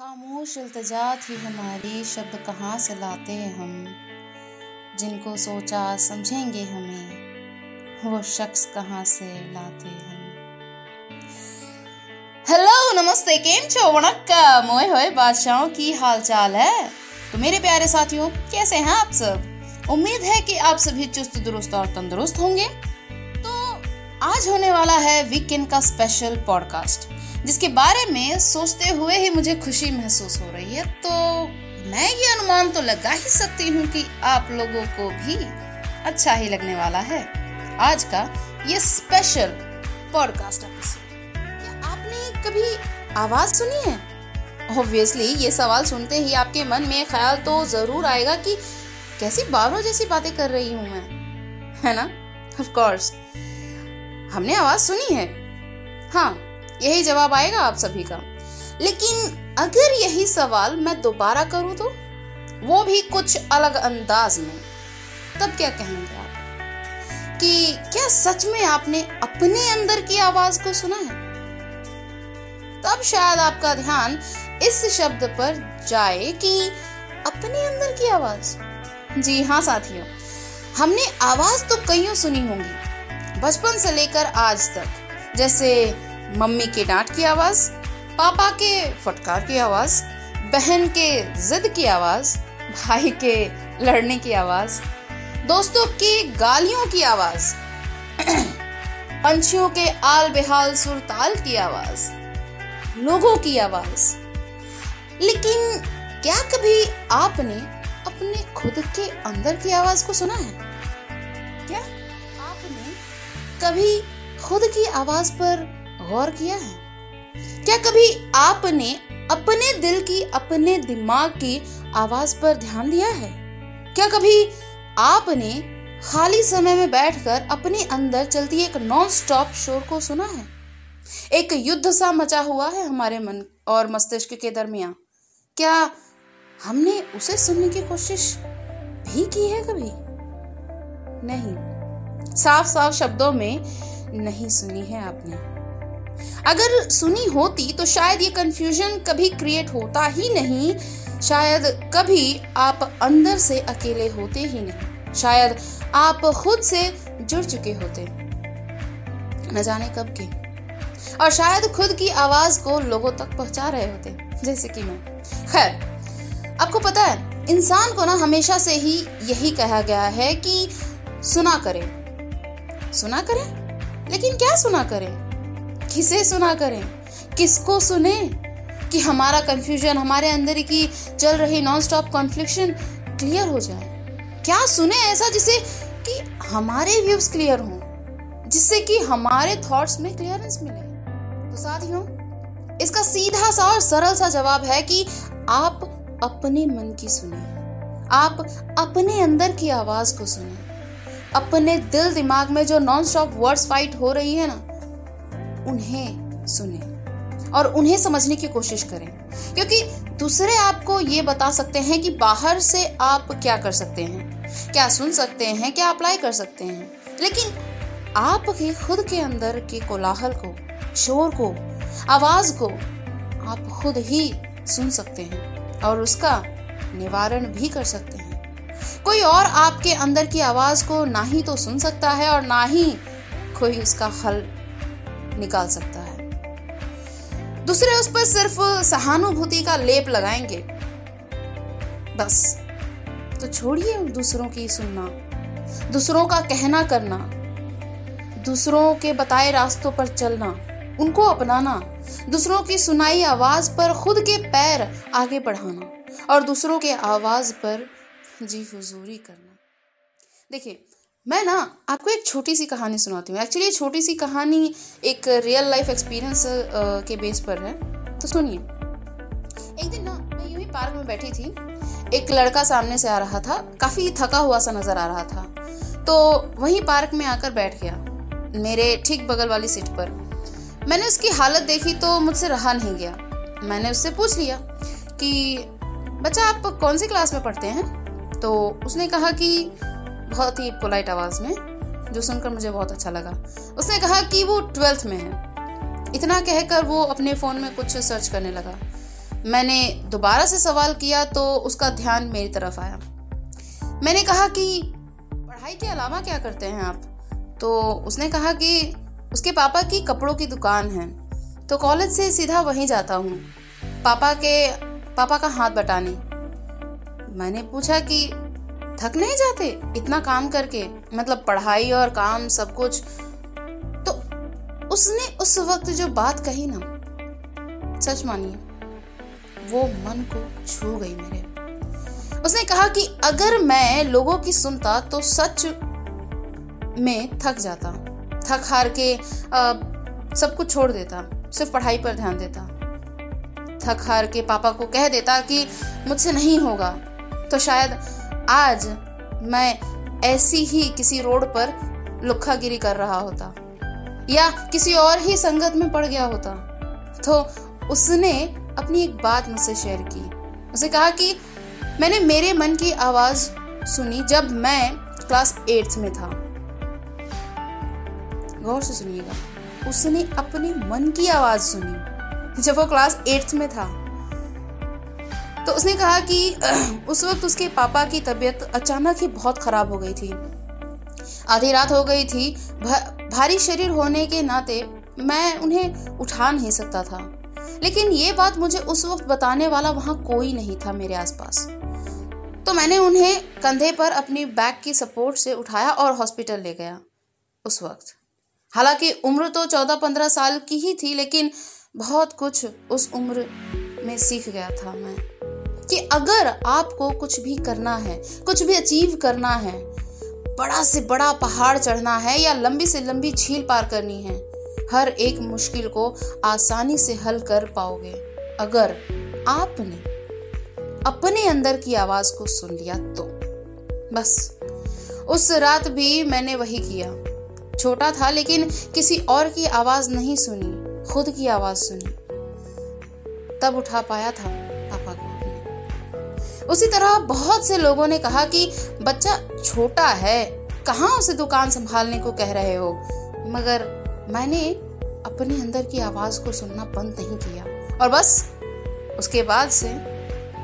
खामोश इल्तजा थी हमारी शब्द कहाँ से लाते हैं हम? जिनको सोचा समझेंगे हमें, वो शख्स कहाँ से लाते हम? हेलो नमस्ते, केम छो? वणक्कम। मोए होए, बादशाहों की हालचाल है? तो मेरे प्यारे साथियों, कैसे हैं आप सब? उम्मीद है कि आप सभी चुस्त, दुरुस्त और तंदुरुस्त होंगे। तो आज होने वाला है वीकेंड का स्पेशल पॉडकास्ट जिसके बारे में सोचते हुए ही मुझे खुशी महसूस हो रही है तो मैं ये अनुमान तो लगा ही सकती हूँ कि आप लोगों को भी अच्छा ही लगने वाला है। आज का ये स्पेशल पॉडकास्ट एपिसोड क्या आपने कभी आवाज़ सुनी है? ऑब्वियसली ये सवाल सुनते ही आपके मन में ख्याल तो ज़रूर आएगा कि कैसी बाबरों जैसी बातें कर रही हूँ मैं, है ना? ऑफ़ कोर्स हमने आवाज़ सुनी है। हाँ यही जवाब आएगा आप सभी का। लेकिन अगर यही सवाल मैं दोबारा करूँ तो? वो भी कुछ अलग अंदाज में। तब क्या कहेंगे आप? कि क्या सच में आपने अपने अंदर की आवाज़ को सुना है? तब शायद आपका ध्यान इस शब्द पर जाए कि अपने अंदर की आवाज़। जी हाँ साथियों, हमने आवाज़ तो कईयों सुनी होंगी, बचपन से लेकर आज तक। जैसे मम्मी के डांट की आवाज़, पापा के फटकार की आवाज़, बहन के जिद की आवाज़, भाई के लड़ने की आवाज़, दोस्तों की गालियों की आवाज़, पंछियों के आल बेहाल सुरताल की आवाज़, लोगों की आवाज़। लेकिन क्या कभी आपने अपने खुद के अंदर की आवाज़ को सुना है? क्या आपने कभी खुद की आवाज़ पर गौर किया है? क्या कभी आपने अपने दिल की, अपने दिमाग की आवाज़ पर ध्यान दिया है? क्या कभी आपने खाली समय में बैठकर अपने अंदर चलती एक नॉन स्टॉप शोर को सुना है? एक युद्ध सा मचा हुआ है हमारे मन और मस्तिष्क के दरमियान। क्या हमने उसे सुनने की कोशिश भी की है कभी? नहीं। साफ़ साफ़ शब्दों में नहीं सुनी है आपने। अगर सुनी होती तो शायद ये कंफ्यूजन कभी क्रिएट होता ही नहीं। शायद कभी आप अंदर से अकेले होते ही नहीं। शायद आप खुद से जुड़ चुके होते। न जाने कब के। और शायद खुद की आवाज़ को लोगों तक पहुँचा रहे होते, जैसे कि मैं। खैर, आपको पता है, इंसान को ना हमेशा से ही यही कहा गया है कि सुना करें। सुना करें? लेकिन क्या सुना करें? किसे सुना करें? किसको सुने कि हमारा कंफ्यूजन हमारे अंदर की चल रही नॉन स्टॉप कॉन्फ्लिक्शन क्लियर हो जाए? क्या सुने ऐसा जिसे कि हमारे व्यूज़ क्लियर हो? जिससे कि हमारे थॉट्स में क्लियरेंस मिले? तो साथियों, इसका सीधा सा और सरल सा जवाब है कि आप अपने मन की सुने। आप अपने अंदर की आवाज़ को सुने। अपने दिल दिमाग में जो नॉन स्टॉप वर्ड्स फाइट हो रही है ना उन्हें सुने और उन्हें समझने की कोशिश करें। क्योंकि दूसरे आपको ये बता सकते हैं कि बाहर से आप क्या कर सकते हैं, क्या सुन सकते हैं, क्या अप्लाई कर सकते हैं। लेकिन आपके खुद के अंदर के कोलाहल को, शोर को, आवाज़ को आप खुद ही सुन सकते हैं और उसका निवारण भी कर सकते हैं। कोई और आपके अंदर की आवाज़ को ना ही तो सुन सकता है और ना ही कोई उसका हल निकाल सकता है। दूसरे उस पर सिर्फ़ सहानुभूति का लेप लगाएँगे। बस। तो छोड़िए दूसरों की सुनना। दूसरों का कहना करना। दूसरों के बताए रास्तों पर चलना। उनको अपनाना। दूसरों की सुनाई आवाज़ पर खुद के पैर आगे बढ़ाना। और दूसरों के आवाज़ पर जी हुजूरी करना। देखिए मैं ना आपको एक छोटी सी कहानी सुनाती हूँ। एक्चुअली छोटी सी कहानी एक रियल लाइफ एक्सपीरियंस के बेस पर है। तो सुनिए। एक दिन ना मैं यूँ ही पार्क में बैठी थी। एक लड़का सामने से आ रहा था। काफ़ी थका हुआ सा नज़र आ रहा था। तो वहीं पार्क में आकर बैठ गया, मेरे ठीक बगल वाली सीट पर। मैंने उसकी हालत देखी तो मुझसे रहा नहीं गया। मैंने उससे पूछ लिया कि, बच्चा, आप कौन सी क्लास में पढ़ते हैं? तो उसने कहा कि बहुत ही पोलाइट आवाज़ में, जो सुनकर मुझे बहुत अच्छा लगा। उसने कहा कि वो ट्वेल्थ में है। इतना कहकर वो अपने फ़ोन में कुछ सर्च करने लगा। मैंने दोबारा से सवाल किया तो उसका ध्यान मेरी तरफ़ आया। मैंने कहा कि, पढ़ाई के अलावा क्या करते हैं आप? तो उसने कहा कि, उसके पापा की कपड़ों की दुकान है तो कॉलेज से सीधा वहीं जाता हूँ। पापा के, पापा का हाथ बटाने। मैंने पूछा कि थक नहीं जाते? इतना काम करके मतलब पढ़ाई और काम सब कुछ। तो उसने उस वक्त जो बात कही ना सच मानिए वो मन को छू गई मेरे। उसने कहा कि अगर मैं लोगों की सुनता तो सच में थक जाता। थक हार के आ, सब कुछ छोड़ देता सिर्फ़ पढ़ाई पर ध्यान देता। थक हार के पापा को कह देता कि मुझसे नहीं होगा तो शायद आज मैं ऐसी ही किसी रोड पर लुखागिरी कर रहा होता। या किसी और ही संगत में पड़ गया होता। तो उसने अपनी एक बात मुझसे शेयर की। उसे कहा कि मैंने मेरे मन की आवाज़ सुनी जब मैं क्लास एट्थ में था। गौर से सुनिएगा, उसने अपने मन की आवाज़ सुनी जब वो क्लास एट्थ में था। तो उसने कहा कि, उस वक्त उसके पापा की तबीयत अचानक ही बहुत खराब हो गई थी। आधी रात हो गई थी। भारी शरीर होने के नाते मैं उन्हें उठा नहीं सकता था। लेकिन ये बात मुझे उस वक्त बताने वाला वहाँ कोई नहीं था मेरे आसपास। तो मैंने उन्हें कंधे पर अपनी बैग की सपोर्ट से उठाया और हॉस्पिटल ले गया उस वक्त। हालाँकि उम्र तो चौदह पंद्रह साल की ही थी, लेकिन बहुत कुछ उस उम्र में सीख गया था मैं। कि अगर आपको कुछ भी करना है, कुछ भी अचीव करना है, बड़ा से बड़ा पहाड़ चढ़ना है या लंबी से लंबी झील पार करनी है, हर एक मुश्किल को आसानी से हल कर पाओगे। अगर आपने अपने अंदर की आवाज़ को सुन लिया तो। बस, उस रात भी मैंने वही किया। छोटा था लेकिन किसी और की आवाज़ नहीं सुनी, खुद की आवाज़ सुनी। तब उठा पाया था। उसी तरह बहुत से लोगों ने कहा कि बच्चा छोटा है, कहाँ उसे दुकान संभालने को कह रहे हो? मगर मैंने अपने अंदर की आवाज़ को सुनना बंद नहीं किया। और बस, उसके बाद से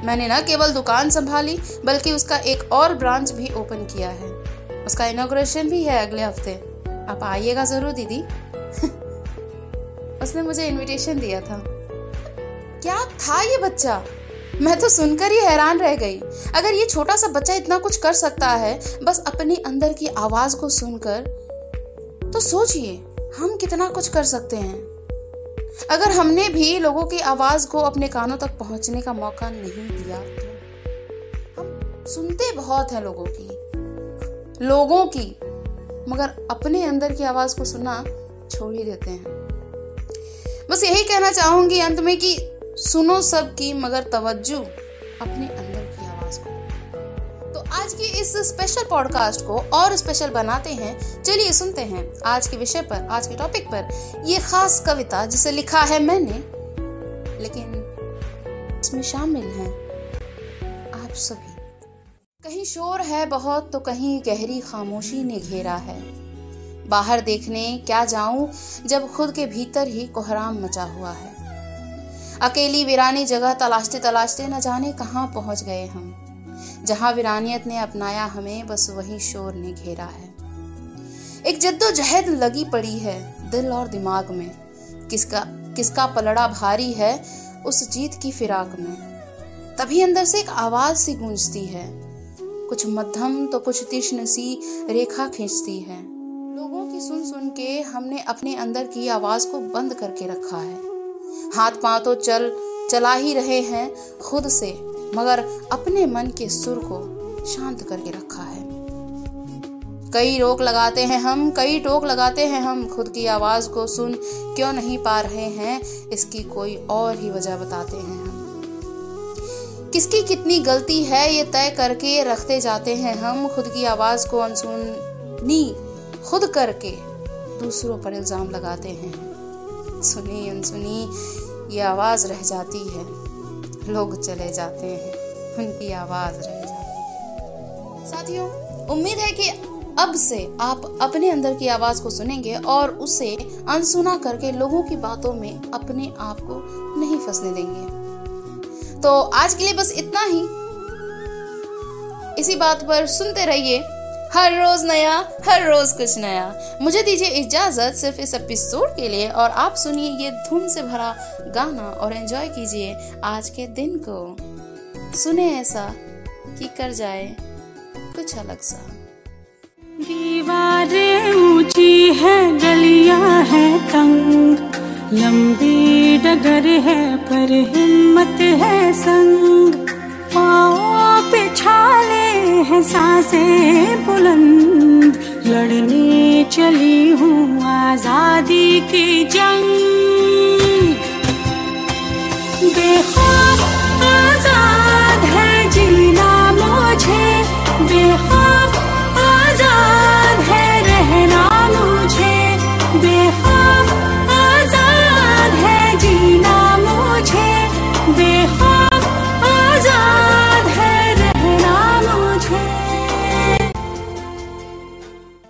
मैंने न केवल दुकान संभाली, बल्कि उसका एक और ब्रांच भी ओपन किया है। उसका इनोग्रेशन भी है अगले हफ़्ते। आप आइएगा ज़रूर, दीदी। उसने मुझे इनविटेशन दिया था। क्या था ये बच्चा? मैं तो सुनकर ही हैरान रह गई। अगर ये छोटा सा बच्चा इतना कुछ कर सकता है, बस अपनी अंदर की आवाज़ को सुनकर तो सोचिए, हम कितना कुछ कर सकते हैं। अगर हमने भी लोगों की आवाज़ को अपने कानों तक पहुँचने का मौका नहीं दिया तो हम सुनते बहुत हैं लोगों की। लोगों की, मगर अपने अंदर की आवाज़ को सुनना छोड़ ही देते हैं। बस यही कहना चाहूँगी अंत में कि सुनो सबकी, मगर तवज्जो अपने अंदर की आवाज़ को। तो आज की इस स्पेशल पॉडकास्ट को और स्पेशल बनाते हैं। चलिए सुनते हैं आज के विषय पर, आज के टॉपिक पर। ये खास कविता जिसे लिखा है मैंने, लेकिन इसमें शामिल हैं आप सभी। कहीं शोर है बहुत तो कहीं गहरी खामोशी ने घेरा है। बाहर देखने क्या जाऊँ, जब खुद के भीतर ही कोहराम मचा हुआ है। अकेली वीरानी जगह तलाशते तलाशते न जाने कहाँ पहुँच गए हम। जहाँ वीरानियत ने अपनाया हमें, बस वही शोर ने घेरा है। एक जद्दोजहद लगी पड़ी है दिल और दिमाग में। किसका किसका पलड़ा भारी है उस जीत की फिराक में। तभी अंदर से एक आवाज़ सी गूंजती है। कुछ मध्यम तो कुछ तीक्ष्ण सी रेखा खींचती है। लोगों की सुन सुन के हमने अपने अंदर की आवाज़ को बंद करके रखा है। हाथ पाँव तो चल, चला ही रहे हैं खुद से, मगर अपने मन के सुर को शांत करके रखा है। कई रोक लगाते हैं हम, कई टोक लगाते हैं हम, खुद की आवाज़ को सुन क्यों नहीं पा रहे हैं, इसकी कोई और ही वजह बताते हैं हम। किसकी कितनी गलती है, ये तय करके रखते जाते हैं हम, खुद की आवाज़ को अनसुनी, खुद करके दूसरों पर इल्ज़ाम लगाते हैं। सुनी, अनसुनी, ये आवाज़ रह जाती है। लोग चले जाते हैं, उनकी आवाज़ रह जाती है। साथियों, उम्मीद है कि अब से आप अपने अंदर की आवाज़ को सुनेंगे और उसे अनसुना करके लोगों की बातों में अपने आप को नहीं फंसने देंगे। तो आज के लिए बस इतना ही। इसी बात पर सुनते रहिए। हर रोज नया, हर रोज कुछ नया। मुझे दीजिए इजाज़त सिर्फ़ इस एपिसोड के लिए और आप सुनिए ये धुन से भरा गाना और एंजॉय कीजिए आज के दिन को। सुने ऐसा कि कर जाए कुछ अलग सा। दीवारें ऊँची है, गलिया है तंग। लंबी डगर है, पर हिम्मत है संग। पाओ पे छाले हैं साँसें बुलंद। लड़ने चली हूँ आज़ादी की जंग। बेखौफ आज़ाद